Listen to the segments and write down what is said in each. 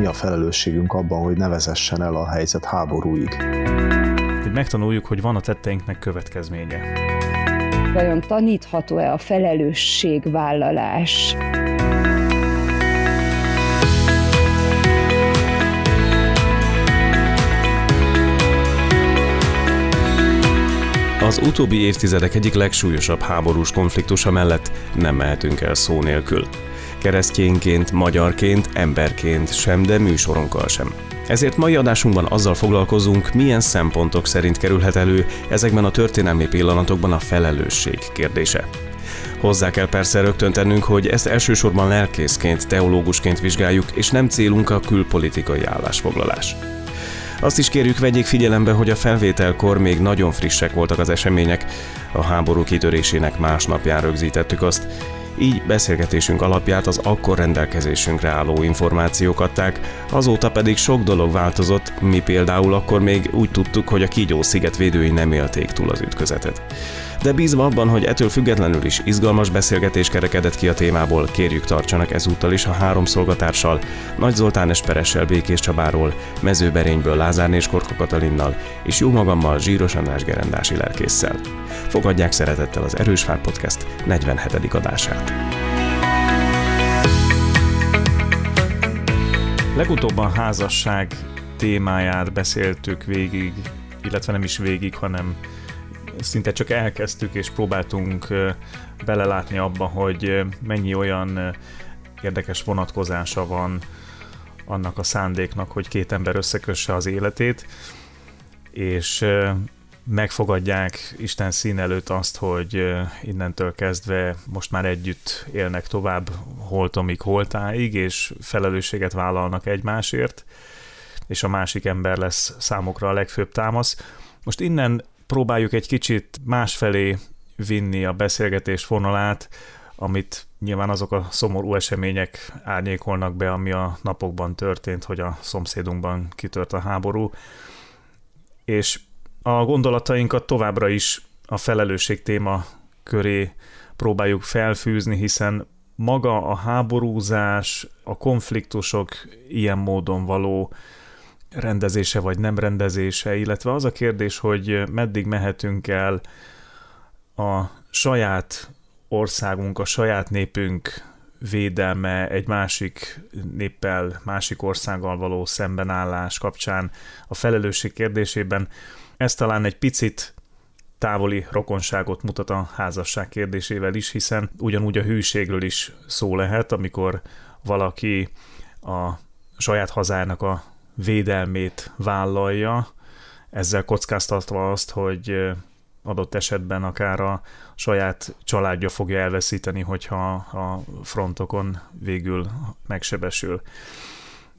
mi a felelősségünk abban, hogy ne vezessen el a helyzet háborúig. Hogy megtanuljuk, hogy van a tetteinknek következménye. Vajon tanítható-e a felelősségvállalás? Az utóbbi évtizedek egyik legsúlyosabb háborús konfliktusa mellett nem mehetünk el szó nélkül. Keresztjénként, magyarként, emberként sem, de műsorunkkal sem. Ezért mai adásunkban azzal foglalkozunk, milyen szempontok szerint kerülhet elő ezekben a történelmi pillanatokban a felelősség kérdése. Hozzá kell persze rögtön tennünk, hogy ezt elsősorban lelkészként, teológusként vizsgáljuk, és nem célunk a külpolitikai állásfoglalás. Azt is kérjük, vegyék figyelembe, hogy a felvételkor még nagyon frissek voltak az események, a háború kitörésének másnapján rögzítettük azt, így beszélgetésünk alapját az akkor rendelkezésünkre álló információk adták, azóta pedig sok dolog változott, mi például akkor még úgy tudtuk, hogy a Kígyó sziget védői nem élték túl az ütközetet. De bízva abban, hogy ettől függetlenül is izgalmas beszélgetés kerekedett ki a témából, kérjük tartsanak ezúttal is a három szolgatársal, Nagy Zoltán Esperessel Békés Csabáról, Mezőberényből Lázár Korka Katalinnal, és jó magammal Zsíros András Gerendási lelkésszel. Fogadják szeretettel az Erős Fár Podcast 47. adását. Legutóbb a házasság témáját beszéltük végig, illetve nem is végig, hanem szinte csak elkezdtük és próbáltunk belelátni abba, hogy mennyi olyan érdekes vonatkozása van annak a szándéknak, hogy két ember összekösse az életét, és megfogadják Isten szín előtt azt, hogy innentől kezdve most már együtt élnek tovább holtomig, holtáig, és felelősséget vállalnak egymásért, és a másik ember lesz számukra a legfőbb támasz. Most innen próbáljuk egy kicsit másfelé vinni a beszélgetés vonalát, amit nyilván azok a szomorú események árnyékolnak be, ami a napokban történt, hogy a szomszédunkban kitört a háború. És a gondolatainkat továbbra is a felelősség téma köré próbáljuk felfűzni, hiszen maga a háborúzás, a konfliktusok ilyen módon való rendezése vagy nem rendezése, illetve az a kérdés, hogy meddig mehetünk el a saját országunk, a saját népünk védelme egy másik néppel, másik országgal való szembenállás kapcsán a felelősség kérdésében. Ez talán egy picit távoli rokonságot mutat a házasság kérdésével is, hiszen ugyanúgy a hűségről is szó lehet, amikor valaki a saját hazának a védelmét vállalja, ezzel kockáztatva azt, hogy adott esetben akár a saját családja fogja elveszíteni, hogyha a frontokon végül megsebesül.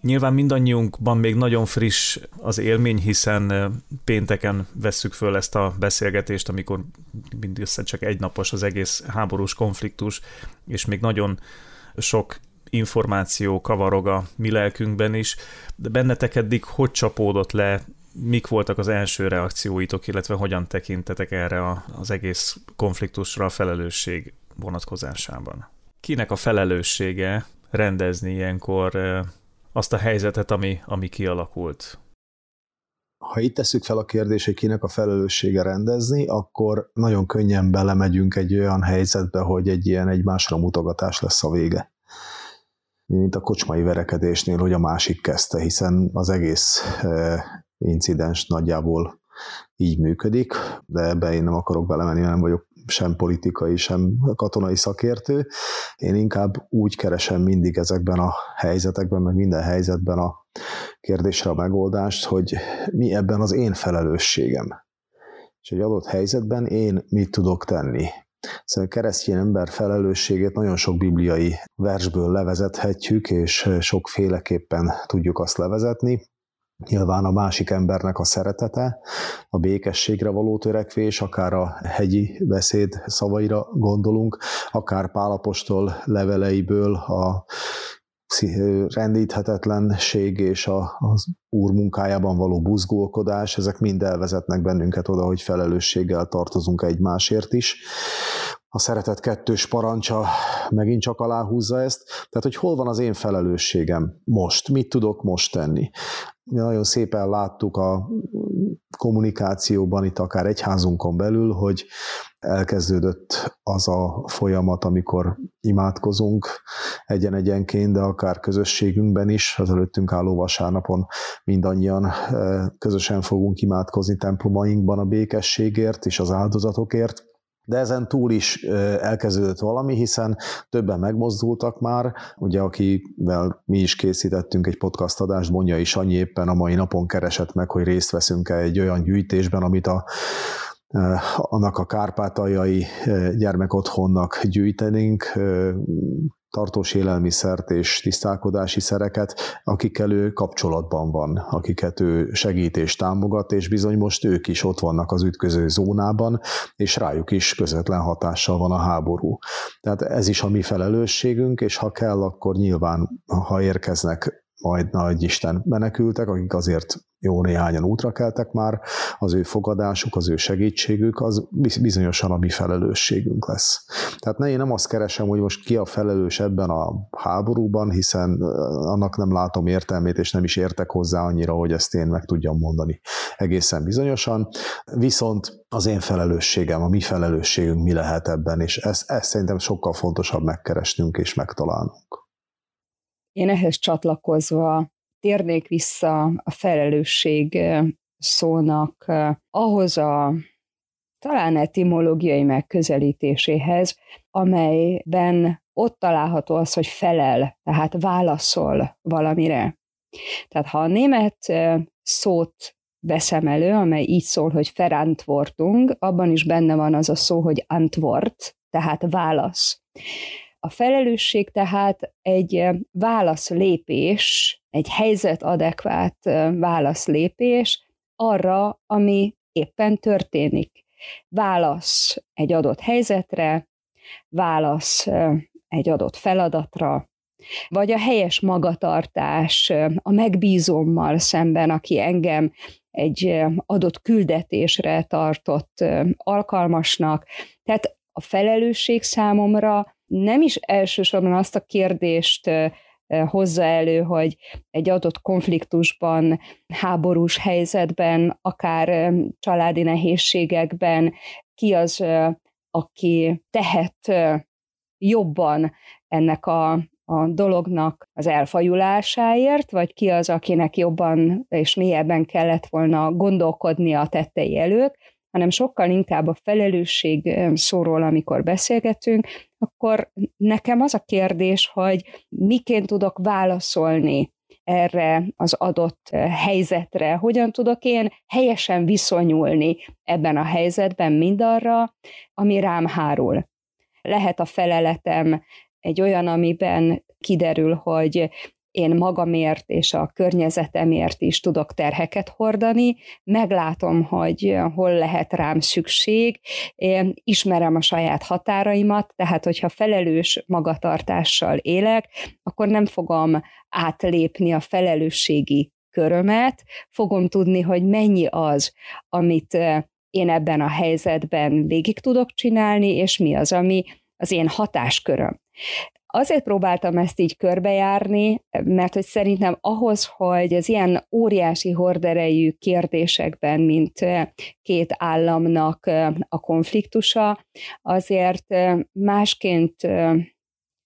Nyilván mindannyiunkban még nagyon friss az élmény, hiszen pénteken vesszük föl ezt a beszélgetést, amikor mindössze csak egy napos az egész háborús konfliktus, és még nagyon sok információ kavarog a mi lelkünkben is, de bennetek eddig hogy csapódott le, mik voltak az első reakcióitok, illetve hogyan tekintetek erre a, az egész konfliktusra a felelősség vonatkozásában? Kinek a felelőssége rendezni ilyenkor azt a helyzetet, ami, ami kialakult? Ha itt tesszük fel a kérdést, hogy kinek a felelőssége rendezni, akkor nagyon könnyen belemegyünk egy olyan helyzetbe, hogy egy ilyen egymásra mutogatás lesz a vége mint a kocsmai verekedésnél, hogy a másik kezdte, hiszen az egész e, incidens nagyjából így működik, de ebbe én nem akarok belemenni, nem vagyok sem politikai, sem katonai szakértő. Én inkább úgy keresem mindig ezekben a helyzetekben, meg minden helyzetben a kérdésre a megoldást, hogy mi ebben az én felelősségem. És egy adott helyzetben én mit tudok tenni. Szóval a keresztény ember felelősségét nagyon sok bibliai versből levezethetjük, és sokféleképpen tudjuk azt levezetni. Nyilván a másik embernek a szeretete, a békességre való törekvés, akár a hegyi beszéd szavaira gondolunk, akár Pálapostól leveleiből a rendíthetetlenség és a, az úr munkájában való buzgólkodás, ezek mind elvezetnek bennünket oda, hogy felelősséggel tartozunk egymásért is. A szeretet kettős parancsa megint csak aláhúzza ezt, Tehát, hogy hol van az én felelősségem most, mit tudok most tenni. Nagyon szépen láttuk a kommunikációban, itt akár egyházunkon belül, hogy elkezdődött az a folyamat, amikor imádkozunk egyen-egyenként, de akár közösségünkben is, az előttünk álló vasárnapon mindannyian eh, közösen fogunk imádkozni templomainkban a békességért és az áldozatokért, de ezen túl is elkezdődött valami, hiszen többen megmozdultak már, ugye akivel mi is készítettünk egy podcast adást, is annyi éppen a mai napon keresett meg, hogy részt veszünk-e egy olyan gyűjtésben, amit a annak a kárpátaljai gyermekotthonnak gyűjtenénk, tartós élelmiszert és tisztálkodási szereket, akikkel ő kapcsolatban van, akiket ő segít és támogat, és bizony most ők is ott vannak az ütköző zónában, és rájuk is közvetlen hatással van a háború. Tehát ez is a mi felelősségünk, és ha kell, akkor nyilván, ha érkeznek majd nagy Isten menekültek, akik azért jó néhányan útra keltek már, az ő fogadásuk, az ő segítségük, az bizonyosan a mi felelősségünk lesz. Tehát ne, én nem azt keresem, hogy most ki a felelős ebben a háborúban, hiszen annak nem látom értelmét, és nem is értek hozzá annyira, hogy ezt én meg tudjam mondani egészen bizonyosan. Viszont az én felelősségem, a mi felelősségünk mi lehet ebben, és ezt, ezt szerintem sokkal fontosabb megkeresnünk és megtalálnunk. Én ehhez csatlakozva térnék vissza a felelősség szónak ahhoz a talán etimológiai megközelítéséhez, amelyben ott található az, hogy felel, tehát válaszol valamire. Tehát ha a német szót veszem elő, amely így szól, hogy Verantwortung, abban is benne van az a szó, hogy Antwort, tehát válasz. A felelősség tehát egy válaszlépés, egy helyzetadekvát válaszlépés arra, ami éppen történik. Válasz egy adott helyzetre, válasz egy adott feladatra, vagy a helyes magatartás a megbízommal szemben, aki engem egy adott küldetésre tartott alkalmasnak. Tehát a felelősség számomra nem is elsősorban azt a kérdést hozza elő, hogy egy adott konfliktusban, háborús helyzetben, akár családi nehézségekben ki az, aki tehet jobban ennek a, a dolognak az elfajulásáért, vagy ki az, akinek jobban és mélyebben kellett volna gondolkodni a tettei előtt, hanem sokkal inkább a felelősség szóról, amikor beszélgetünk, akkor nekem az a kérdés, hogy miként tudok válaszolni erre az adott helyzetre, hogyan tudok én helyesen viszonyulni ebben a helyzetben mindarra, ami rám hárul. Lehet a feleletem egy olyan, amiben kiderül, hogy én magamért és a környezetemért is tudok terheket hordani, meglátom, hogy hol lehet rám szükség, én ismerem a saját határaimat, tehát hogyha felelős magatartással élek, akkor nem fogom átlépni a felelősségi körömet, fogom tudni, hogy mennyi az, amit én ebben a helyzetben végig tudok csinálni, és mi az, ami az én hatásköröm. Azért próbáltam ezt így körbejárni, mert hogy szerintem ahhoz, hogy az ilyen óriási horderejű kérdésekben, mint két államnak a konfliktusa, azért másként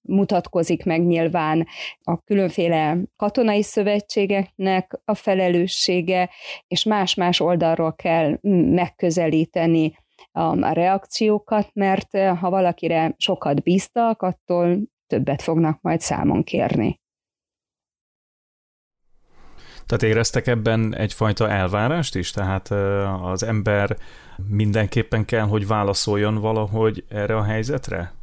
mutatkozik meg nyilván a különféle katonai szövetségeknek a felelőssége, és más-más oldalról kell megközelíteni a reakciókat, mert ha valakire sokat bíztak, attól többet fognak majd számon kérni. Tehát éreztek ebben egyfajta elvárást is? Tehát az ember mindenképpen kell, hogy válaszoljon valahogy erre a helyzetre?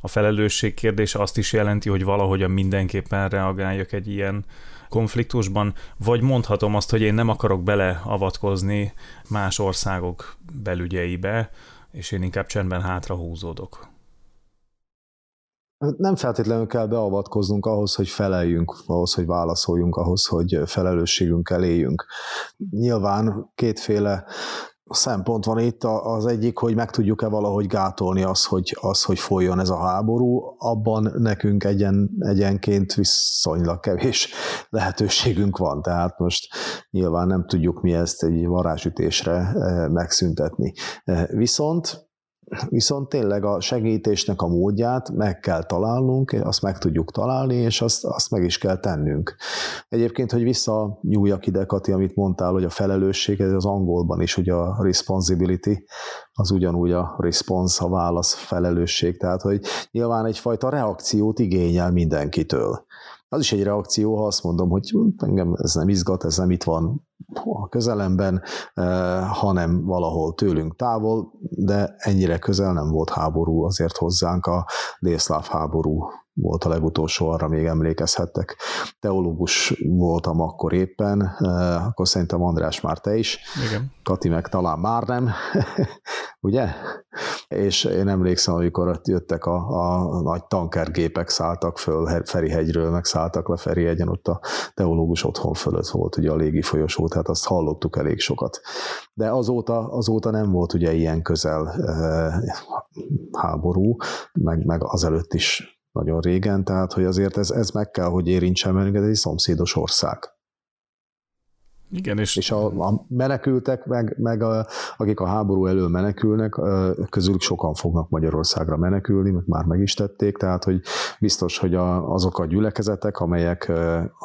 A felelősség kérdése azt is jelenti, hogy valahogyan mindenképpen reagáljak egy ilyen konfliktusban, vagy mondhatom azt, hogy én nem akarok beleavatkozni más országok belügyeibe, és én inkább csendben hátra húzódok. Nem feltétlenül kell beavatkoznunk ahhoz, hogy feleljünk, ahhoz, hogy válaszoljunk, ahhoz, hogy felelősségünkkel éljünk. Nyilván kétféle szempont van itt, az egyik, hogy meg tudjuk-e valahogy gátolni az, hogy, az, hogy folyjon ez a háború, abban nekünk egyen, egyenként viszonylag kevés lehetőségünk van, tehát most nyilván nem tudjuk mi ezt egy varázsütésre megszüntetni. Viszont Viszont tényleg a segítésnek a módját meg kell találnunk, azt meg tudjuk találni, és azt, azt meg is kell tennünk. Egyébként, hogy visszanyúljak ide, Kati, amit mondtál, hogy a felelősség, ez az angolban is ugye a responsibility, az ugyanúgy a response, a válasz, felelősség, tehát hogy nyilván egyfajta reakciót igényel mindenkitől az is egy reakció, ha azt mondom, hogy engem ez nem izgat, ez nem itt van a közelemben, eh, hanem valahol tőlünk távol, de ennyire közel nem volt háború azért hozzánk, a délszláv háború volt a legutolsó, arra még emlékezhettek. Teológus voltam akkor éppen, eh, akkor szerintem András már te is. Igen. Kati meg talán már nem, ugye? És én emlékszem, amikor ott jöttek a, a nagy tankergépek, szálltak föl Ferihegyről, meg szálltak le Ferihegyen, ott a teológus otthon fölött volt ugye a légi folyosó, tehát azt hallottuk elég sokat. De azóta, azóta nem volt ugye ilyen közel e, háború, meg, meg azelőtt is nagyon régen, tehát hogy azért ez, ez meg kell, hogy érintsen bennünket, ez egy szomszédos ország. Igen, és... és a, a menekültek, meg, meg a, akik a háború elől menekülnek, közülük sokan fognak Magyarországra menekülni, mert már meg is tették, tehát hogy biztos, hogy a, azok a gyülekezetek, amelyek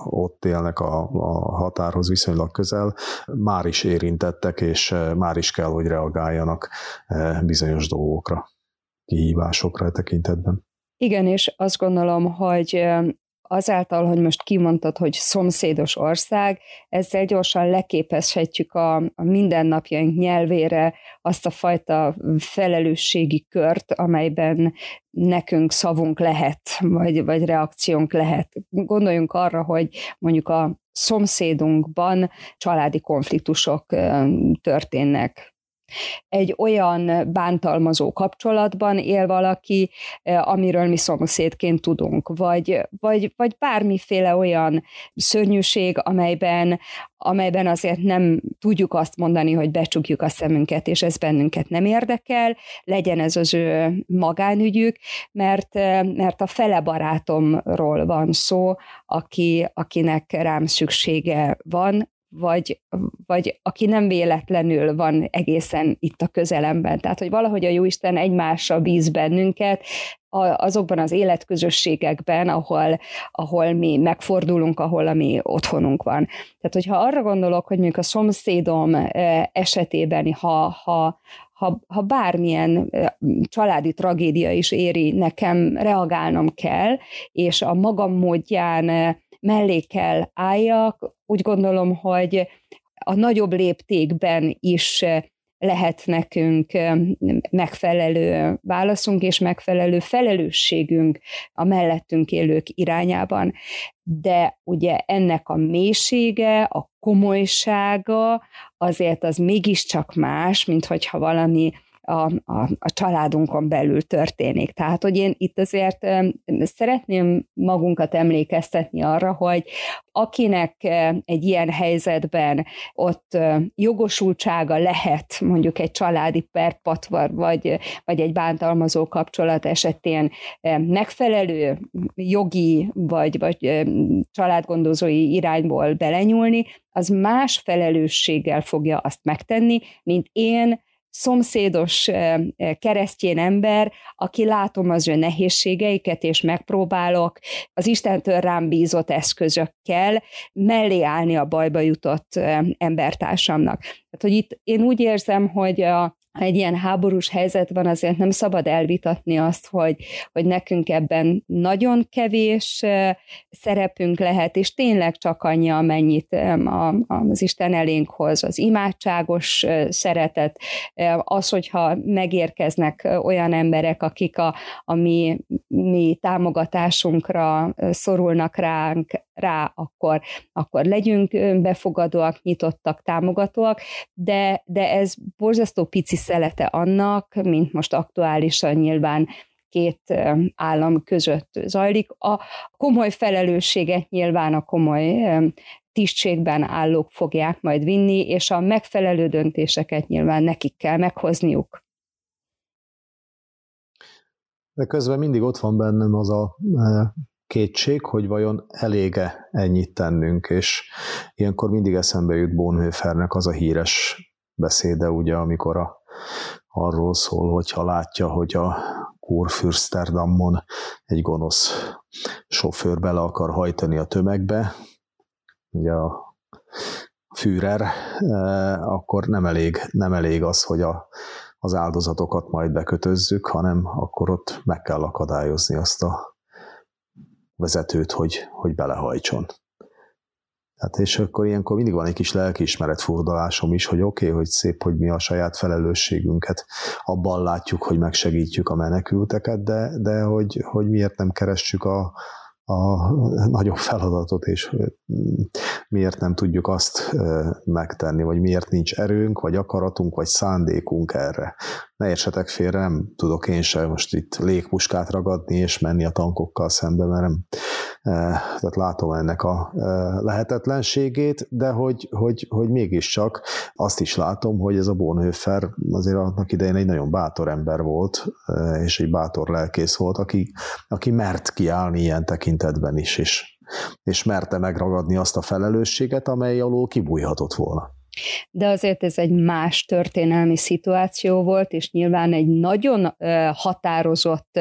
ott élnek a, a határhoz viszonylag közel, már is érintettek, és már is kell, hogy reagáljanak bizonyos dolgokra, kihívásokra e tekintetben. Igen, és azt gondolom, hogy azáltal, hogy most kimondtad, hogy szomszédos ország, ezzel gyorsan leképezhetjük a, a mindennapjaink nyelvére azt a fajta felelősségi kört, amelyben nekünk szavunk lehet, vagy, vagy reakciónk lehet. Gondoljunk arra, hogy mondjuk a szomszédunkban családi konfliktusok történnek, egy olyan bántalmazó kapcsolatban él valaki, eh, amiről mi szomszédként tudunk, vagy, vagy, vagy bármiféle olyan szörnyűség, amelyben, amelyben azért nem tudjuk azt mondani, hogy becsukjuk a szemünket, és ez bennünket nem érdekel, legyen ez az ő magánügyük, mert, eh, mert a fele barátomról van szó, aki, akinek rám szüksége van, vagy, vagy aki nem véletlenül van egészen itt a közelemben. Tehát, hogy valahogy a Jóisten egymásra bíz bennünket, azokban az életközösségekben, ahol, ahol mi megfordulunk, ahol a mi otthonunk van. Tehát, hogyha arra gondolok, hogy mondjuk a szomszédom esetében, ha, ha, ha, ha bármilyen családi tragédia is éri, nekem reagálnom kell, és a magam módján mellé kell álljak. Úgy gondolom, hogy a nagyobb léptékben is lehet nekünk megfelelő válaszunk és megfelelő felelősségünk a mellettünk élők irányában. De ugye ennek a mélysége, a komolysága azért az mégiscsak más, mint hogyha valami a, a, a családunkon belül történik. Tehát, hogy én itt azért szeretném magunkat emlékeztetni arra, hogy akinek egy ilyen helyzetben ott jogosultsága lehet mondjuk egy családi perpatvar, vagy, vagy egy bántalmazó kapcsolat esetén megfelelő jogi vagy, vagy családgondozói irányból belenyúlni, az más felelősséggel fogja azt megtenni, mint én szomszédos keresztjén ember, aki látom az ő nehézségeiket, és megpróbálok az Istentől rám bízott eszközökkel mellé állni a bajba jutott embertársamnak. Tehát, hogy itt én úgy érzem, hogy a, ha egy ilyen háborús helyzet van, azért nem szabad elvitatni azt, hogy, hogy nekünk ebben nagyon kevés szerepünk lehet, és tényleg csak annyi, amennyit az Isten elénk hoz, az imádságos szeretet, az, hogyha megérkeznek olyan emberek, akik a, a mi, mi támogatásunkra szorulnak ránk, rá, akkor, akkor legyünk befogadóak, nyitottak, támogatóak, de, de ez borzasztó pici szelete annak, mint most aktuálisan nyilván két állam között zajlik. A komoly felelősséget nyilván a komoly tisztségben állók fogják majd vinni, és a megfelelő döntéseket nyilván nekik kell meghozniuk. De közben mindig ott van bennem az a kétség, hogy vajon elége ennyit tennünk, és ilyenkor mindig eszembe jut Bonhoeffernek az a híres beszéde, ugye, amikor a, arról szól, hogyha látja, hogy a Kurfürsterdammon egy gonosz sofőr bele akar hajtani a tömegbe, ugye a Führer, e, akkor nem elég, nem elég az, hogy a, az áldozatokat majd bekötözzük, hanem akkor ott meg kell akadályozni azt a vezetőt, hogy, hogy belehajtson. Hát és akkor ilyenkor mindig van egy kis lelkiismeret furdalásom is, hogy oké, okay, hogy szép, hogy mi a saját felelősségünket. Abban látjuk, hogy megsegítjük a menekülteket, de, de hogy, hogy miért nem keressük a, a nagyobb feladatot, és miért nem tudjuk azt megtenni, vagy miért nincs erőnk, vagy akaratunk, vagy szándékunk erre. Ne értsetek félre, nem tudok én sem most itt légpuskát ragadni, és menni a tankokkal szembe, mert nem, tehát látom ennek a lehetetlenségét, de hogy, hogy, hogy mégiscsak azt is látom, hogy ez a Bonhoeffer azért annak idején egy nagyon bátor ember volt, és egy bátor lelkész volt, aki, aki mert kiállni ilyen tekintetben is, és, és merte megragadni azt a felelősséget, amely alól kibújhatott volna de azért ez egy más történelmi szituáció volt, és nyilván egy nagyon határozott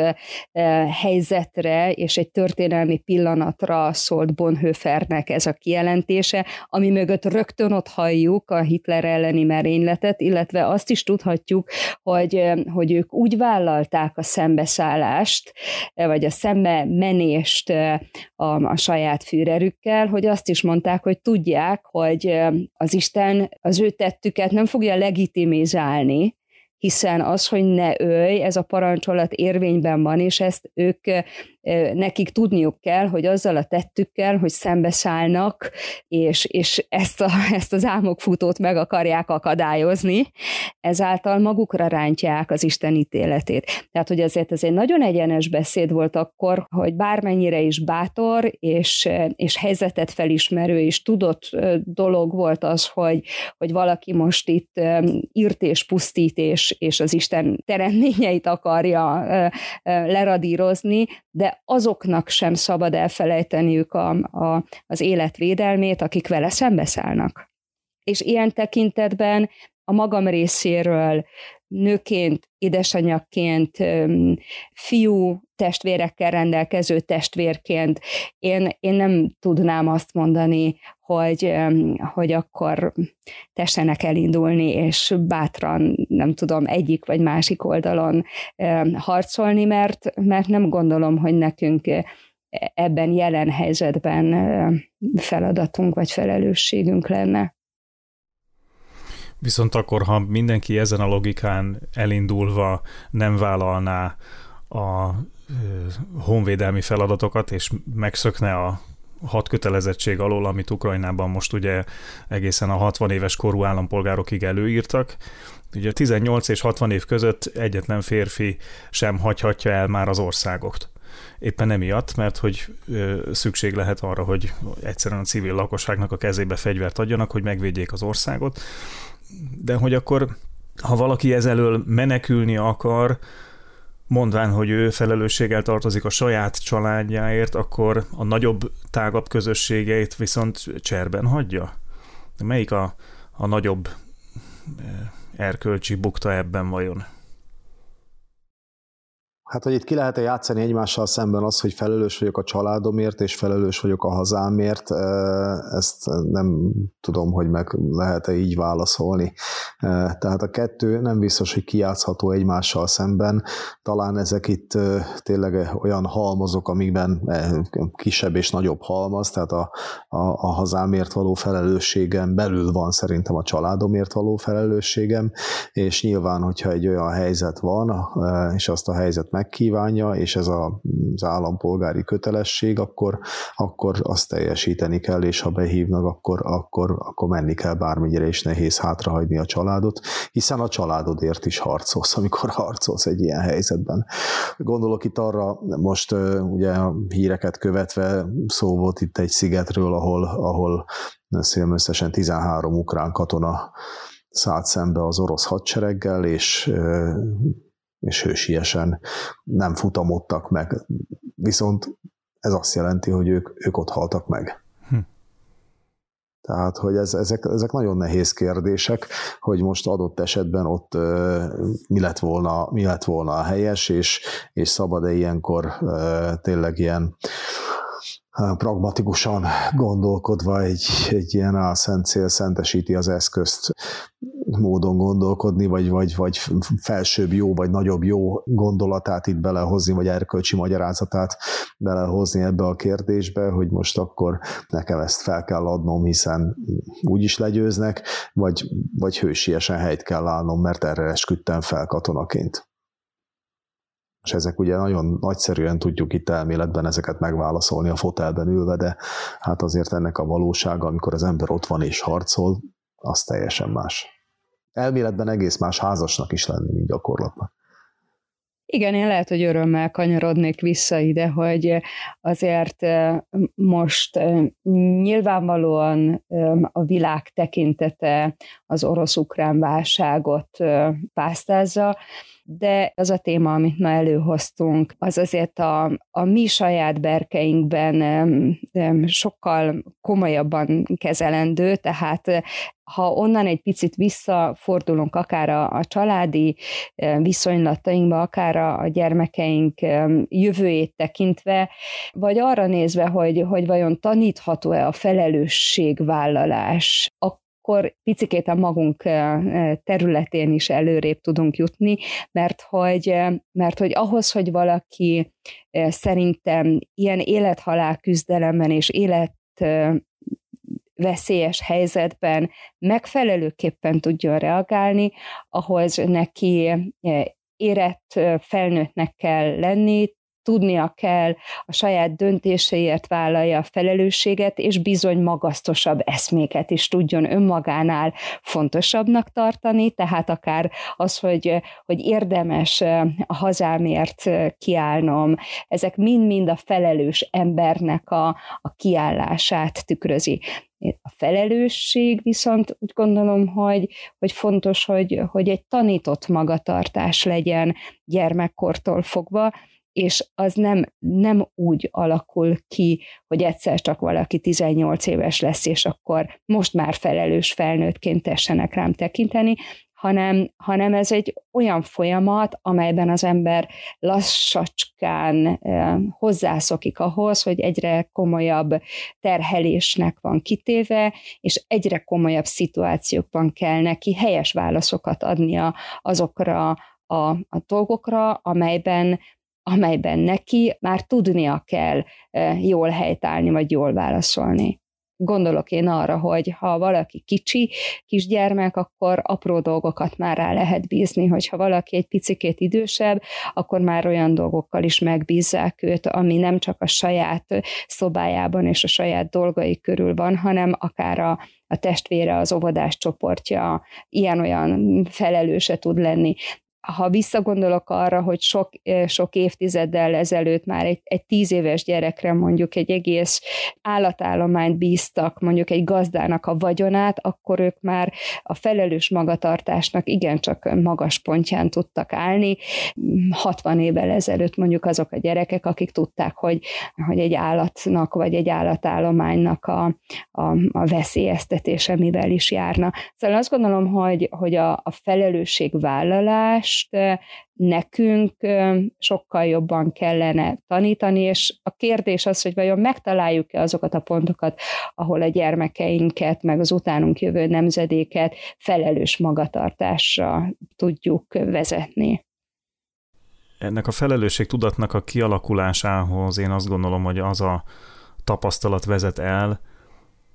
helyzetre és egy történelmi pillanatra szólt Bonhoeffernek ez a kijelentése, ami mögött rögtön ott halljuk a Hitler elleni merényletet, illetve azt is tudhatjuk, hogy, hogy ők úgy vállalták a szembeszállást, vagy a szembe menést a, a saját Führerükkel, hogy azt is mondták, hogy tudják, hogy az Isten az ő tettüket nem fogja legitimizálni, hiszen az, hogy ne ölj, ez a parancsolat érvényben van, és ezt ők nekik tudniuk kell, hogy azzal a tettükkel, hogy szembeszállnak, és, és ezt, a, ezt az álmokfutót meg akarják akadályozni, ezáltal magukra rántják az Isten ítéletét. Tehát, hogy azért ez egy nagyon egyenes beszéd volt akkor, hogy bármennyire is bátor, és, és helyzetet felismerő, és tudott dolog volt az, hogy, hogy valaki most itt írt és pusztít, és, és az Isten teremtményeit akarja leradírozni, de azoknak sem szabad elfelejteniük a, a, az életvédelmét, akik vele szembeszállnak. És ilyen tekintetben a magam részéről nőként, édesanyagként, fiú testvérekkel rendelkező testvérként én, én nem tudnám azt mondani, hogy, hogy akkor tessenek elindulni, és bátran, nem tudom, egyik vagy másik oldalon harcolni, mert, mert nem gondolom, hogy nekünk ebben jelen helyzetben feladatunk vagy felelősségünk lenne. Viszont akkor, ha mindenki ezen a logikán elindulva nem vállalná a honvédelmi feladatokat, és megszökne a hat kötelezettség alól, amit Ukrajnában most ugye egészen a 60 éves korú állampolgárokig előírtak. Ugye 18 és 60 év között egyetlen férfi sem hagyhatja el már az országot. Éppen emiatt, mert hogy szükség lehet arra, hogy egyszerűen a civil lakosságnak a kezébe fegyvert adjanak, hogy megvédjék az országot. De hogy akkor, ha valaki ezelől menekülni akar, mondván, hogy ő felelősséggel tartozik a saját családjáért, akkor a nagyobb, tágabb közösségeit viszont cserben hagyja? Melyik a, a nagyobb eh, erkölcsi bukta ebben vajon? Hát, hogy itt ki lehet-e játszani egymással szemben az, hogy felelős vagyok a családomért, és felelős vagyok a hazámért, ezt nem tudom, hogy meg lehet-e így válaszolni. Tehát a kettő nem biztos, hogy kijátszható egymással szemben. Talán ezek itt tényleg olyan halmazok, amikben kisebb és nagyobb halmaz, tehát a, a, a hazámért való felelősségem belül van szerintem a családomért való felelősségem, és nyilván, hogyha egy olyan helyzet van, és azt a helyzet megkívánja, és ez a, az állampolgári kötelesség, akkor, akkor azt teljesíteni kell, és ha behívnak, akkor, akkor, akkor menni kell bármennyire is nehéz hátrahagyni a családot, hiszen a családodért is harcolsz, amikor harcolsz egy ilyen helyzetben. Gondolok itt arra, most ugye a híreket követve szó volt itt egy szigetről, ahol, ahol összesen 13 ukrán katona szállt szembe az orosz hadsereggel, és, és hősiesen nem futamodtak meg. Viszont ez azt jelenti, hogy ők, ők ott haltak meg. Hm. Tehát, hogy ez, ezek, ezek nagyon nehéz kérdések, hogy most adott esetben ott mi lett volna, mi lett volna a helyes, és, és szabad-e ilyenkor tényleg ilyen pragmatikusan gondolkodva egy, egy ilyen álszent cél szentesíti az eszközt módon gondolkodni, vagy, vagy, vagy felsőbb jó, vagy nagyobb jó gondolatát itt belehozni, vagy erkölcsi magyarázatát belehozni ebbe a kérdésbe, hogy most akkor nekem ezt fel kell adnom, hiszen úgy is legyőznek, vagy, vagy hősiesen helyt kell állnom, mert erre esküdtem fel katonaként és ezek ugye nagyon nagyszerűen tudjuk itt elméletben ezeket megválaszolni a fotelben ülve, de hát azért ennek a valósága, amikor az ember ott van és harcol, az teljesen más. Elméletben egész más házasnak is lenni, mint gyakorlatban. Igen, én lehet, hogy örömmel kanyarodnék vissza ide, hogy azért most nyilvánvalóan a világ tekintete az orosz-ukrán válságot pásztázza, de az a téma, amit ma előhoztunk, az azért a, a mi saját berkeinkben sokkal komolyabban kezelendő, tehát ha onnan egy picit visszafordulunk akár a, a családi viszonylatainkba, akár a, a gyermekeink jövőjét tekintve, vagy arra nézve, hogy, hogy vajon tanítható-e a felelősségvállalás, akkor picikét a magunk területén is előrébb tudunk jutni, mert hogy, mert hogy ahhoz, hogy valaki szerintem ilyen élethalál küzdelemben és élet veszélyes helyzetben megfelelőképpen tudjon reagálni, ahhoz neki érett felnőttnek kell lenni, tudnia kell, a saját döntéseiért vállalja a felelősséget, és bizony magasztosabb eszméket is tudjon önmagánál fontosabbnak tartani, tehát akár az, hogy, hogy érdemes a hazámért kiállnom, ezek mind-mind a felelős embernek a, a kiállását tükrözi. A felelősség viszont úgy gondolom, hogy, hogy fontos, hogy, hogy egy tanított magatartás legyen gyermekkortól fogva, és az nem, nem úgy alakul ki, hogy egyszer csak valaki 18 éves lesz, és akkor most már felelős felnőttként tessenek rám tekinteni, hanem, hanem ez egy olyan folyamat, amelyben az ember lassacskán hozzászokik ahhoz, hogy egyre komolyabb terhelésnek van kitéve, és egyre komolyabb szituációkban kell neki helyes válaszokat adnia azokra a, a dolgokra, amelyben amelyben neki már tudnia kell jól helytállni, vagy jól válaszolni. Gondolok én arra, hogy ha valaki kicsi, kisgyermek, akkor apró dolgokat már rá lehet bízni, hogyha valaki egy picikét idősebb, akkor már olyan dolgokkal is megbízzák őt, ami nem csak a saját szobájában és a saját dolgai körül van, hanem akár a, a testvére, az óvodás csoportja ilyen-olyan felelőse tud lenni ha visszagondolok arra, hogy sok, sok évtizeddel ezelőtt már egy, egy tíz éves gyerekre mondjuk egy egész állatállományt bíztak, mondjuk egy gazdának a vagyonát, akkor ők már a felelős magatartásnak igencsak magas pontján tudtak állni. 60 évvel ezelőtt mondjuk azok a gyerekek, akik tudták, hogy, hogy egy állatnak vagy egy állatállománynak a, a, a veszélyeztetése mivel is járna. Szóval azt gondolom, hogy, hogy a, a felelősségvállalás tudást nekünk sokkal jobban kellene tanítani, és a kérdés az, hogy vajon megtaláljuk-e azokat a pontokat, ahol a gyermekeinket, meg az utánunk jövő nemzedéket felelős magatartásra tudjuk vezetni. Ennek a felelősség tudatnak a kialakulásához én azt gondolom, hogy az a tapasztalat vezet el,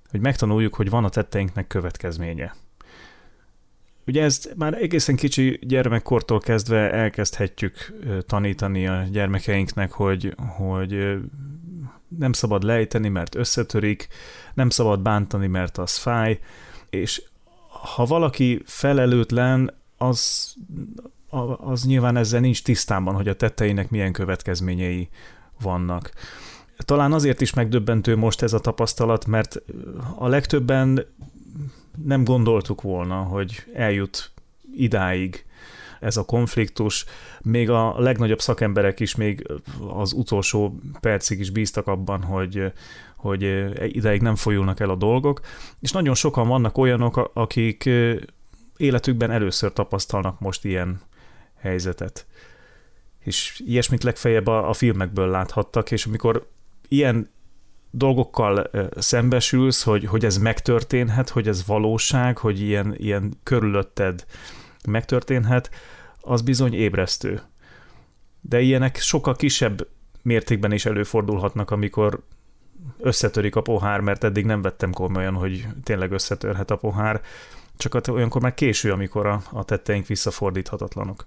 hogy megtanuljuk, hogy van a tetteinknek következménye ugye ezt már egészen kicsi gyermekkortól kezdve elkezdhetjük tanítani a gyermekeinknek, hogy, hogy nem szabad lejteni, mert összetörik, nem szabad bántani, mert az fáj, és ha valaki felelőtlen, az, az nyilván ezzel nincs tisztában, hogy a tetteinek milyen következményei vannak. Talán azért is megdöbbentő most ez a tapasztalat, mert a legtöbben nem gondoltuk volna, hogy eljut idáig ez a konfliktus. Még a legnagyobb szakemberek is még az utolsó percig is bíztak abban, hogy, hogy ideig nem folyulnak el a dolgok, és nagyon sokan vannak olyanok, akik életükben először tapasztalnak most ilyen helyzetet. És ilyesmit legfeljebb a, a filmekből láthattak, és amikor ilyen dolgokkal szembesülsz, hogy, hogy ez megtörténhet, hogy ez valóság, hogy ilyen, ilyen körülötted megtörténhet, az bizony ébresztő. De ilyenek sokkal kisebb mértékben is előfordulhatnak, amikor összetörik a pohár, mert eddig nem vettem komolyan, hogy tényleg összetörhet a pohár, csak olyankor már késő, amikor a, a tetteink visszafordíthatatlanok.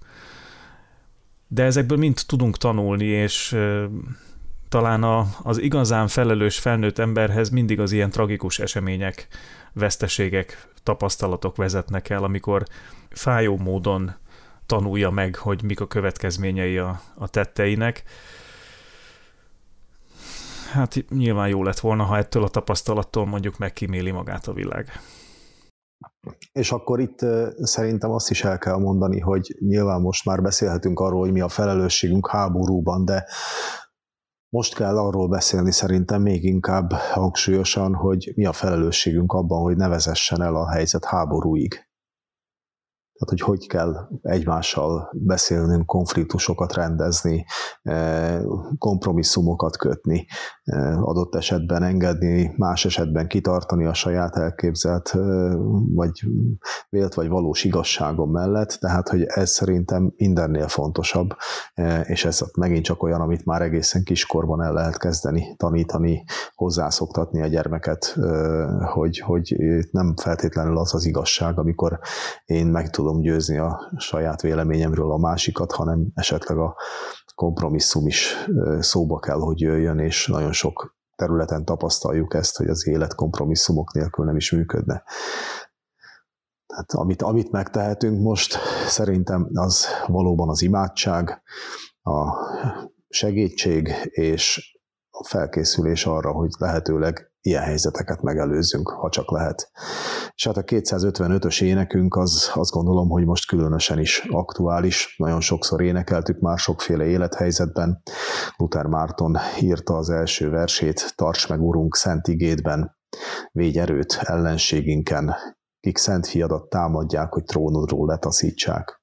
De ezekből mind tudunk tanulni, és talán a, az igazán felelős felnőtt emberhez mindig az ilyen tragikus események, veszteségek, tapasztalatok vezetnek el, amikor fájó módon tanulja meg, hogy mik a következményei a, a tetteinek. Hát nyilván jó lett volna, ha ettől a tapasztalattól mondjuk megkíméli magát a világ. És akkor itt szerintem azt is el kell mondani, hogy nyilván most már beszélhetünk arról, hogy mi a felelősségünk háborúban, de most kell arról beszélni szerintem még inkább hangsúlyosan, hogy mi a felelősségünk abban, hogy ne vezessen el a helyzet háborúig. Tehát, hogy hogy kell egymással beszélnünk, konfliktusokat rendezni, eh, kompromisszumokat kötni, eh, adott esetben engedni, más esetben kitartani a saját elképzelt, eh, vagy vélt, vagy valós igazságom mellett. Tehát, hogy ez szerintem mindennél fontosabb, és ez megint csak olyan, amit már egészen kiskorban el lehet kezdeni, tanítani, hozzászoktatni a gyermeket, hogy, hogy nem feltétlenül az az igazság, amikor én meg tudom tudom győzni a saját véleményemről a másikat, hanem esetleg a kompromisszum is szóba kell, hogy jöjjön, és nagyon sok területen tapasztaljuk ezt, hogy az élet kompromisszumok nélkül nem is működne. Tehát amit, amit megtehetünk most, szerintem az valóban az imádság, a segítség és a felkészülés arra, hogy lehetőleg ilyen helyzeteket megelőzzünk, ha csak lehet. És hát a 255-ös énekünk az azt gondolom, hogy most különösen is aktuális. Nagyon sokszor énekeltük már sokféle élethelyzetben. Luther Márton írta az első versét, Tarts meg, Urunk, szent igédben, végy erőt ellenséginken, kik szent fiadat támadják, hogy trónodról letaszítsák.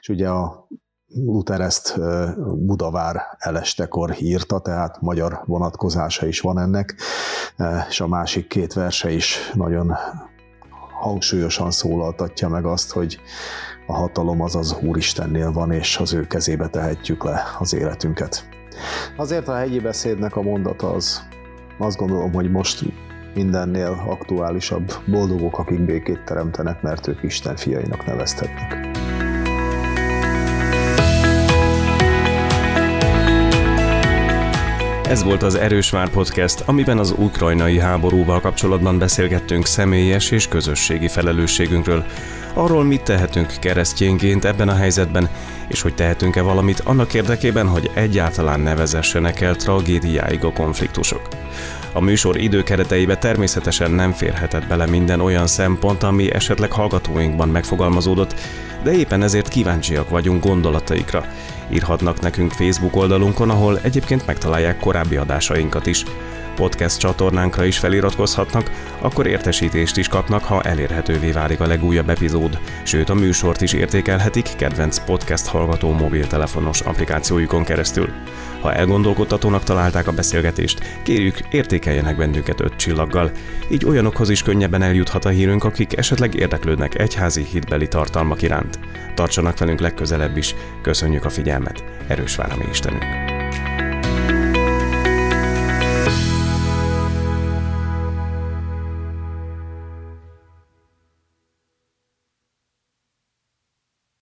És ugye a Luther ezt Budavár elestekor írta, tehát magyar vonatkozása is van ennek, és a másik két verse is nagyon hangsúlyosan szólaltatja meg azt, hogy a hatalom az az Úristennél van, és az ő kezébe tehetjük le az életünket. Azért a hegyi beszédnek a mondata az, azt gondolom, hogy most mindennél aktuálisabb. Boldogok, akik békét teremtenek, mert ők Isten fiainak neveztetnek. Ez volt az Erős Vár Podcast, amiben az ukrajnai háborúval kapcsolatban beszélgettünk személyes és közösségi felelősségünkről, arról mit tehetünk keresztényként ebben a helyzetben, és hogy tehetünk-e valamit annak érdekében, hogy egyáltalán ne vezessenek el tragédiáig a konfliktusok. A műsor időkereteibe természetesen nem férhetett bele minden olyan szempont, ami esetleg hallgatóinkban megfogalmazódott, de éppen ezért kíváncsiak vagyunk gondolataikra. Írhatnak nekünk Facebook oldalunkon, ahol egyébként megtalálják korábbi adásainkat is podcast csatornánkra is feliratkozhatnak, akkor értesítést is kapnak, ha elérhetővé válik a legújabb epizód, sőt a műsort is értékelhetik kedvenc podcast hallgató mobiltelefonos applikációjukon keresztül. Ha elgondolkodtatónak találták a beszélgetést, kérjük értékeljenek bennünket öt csillaggal, így olyanokhoz is könnyebben eljuthat a hírünk, akik esetleg érdeklődnek egyházi hitbeli tartalmak iránt. Tartsanak velünk legközelebb is, köszönjük a figyelmet, erős várami Istenünk!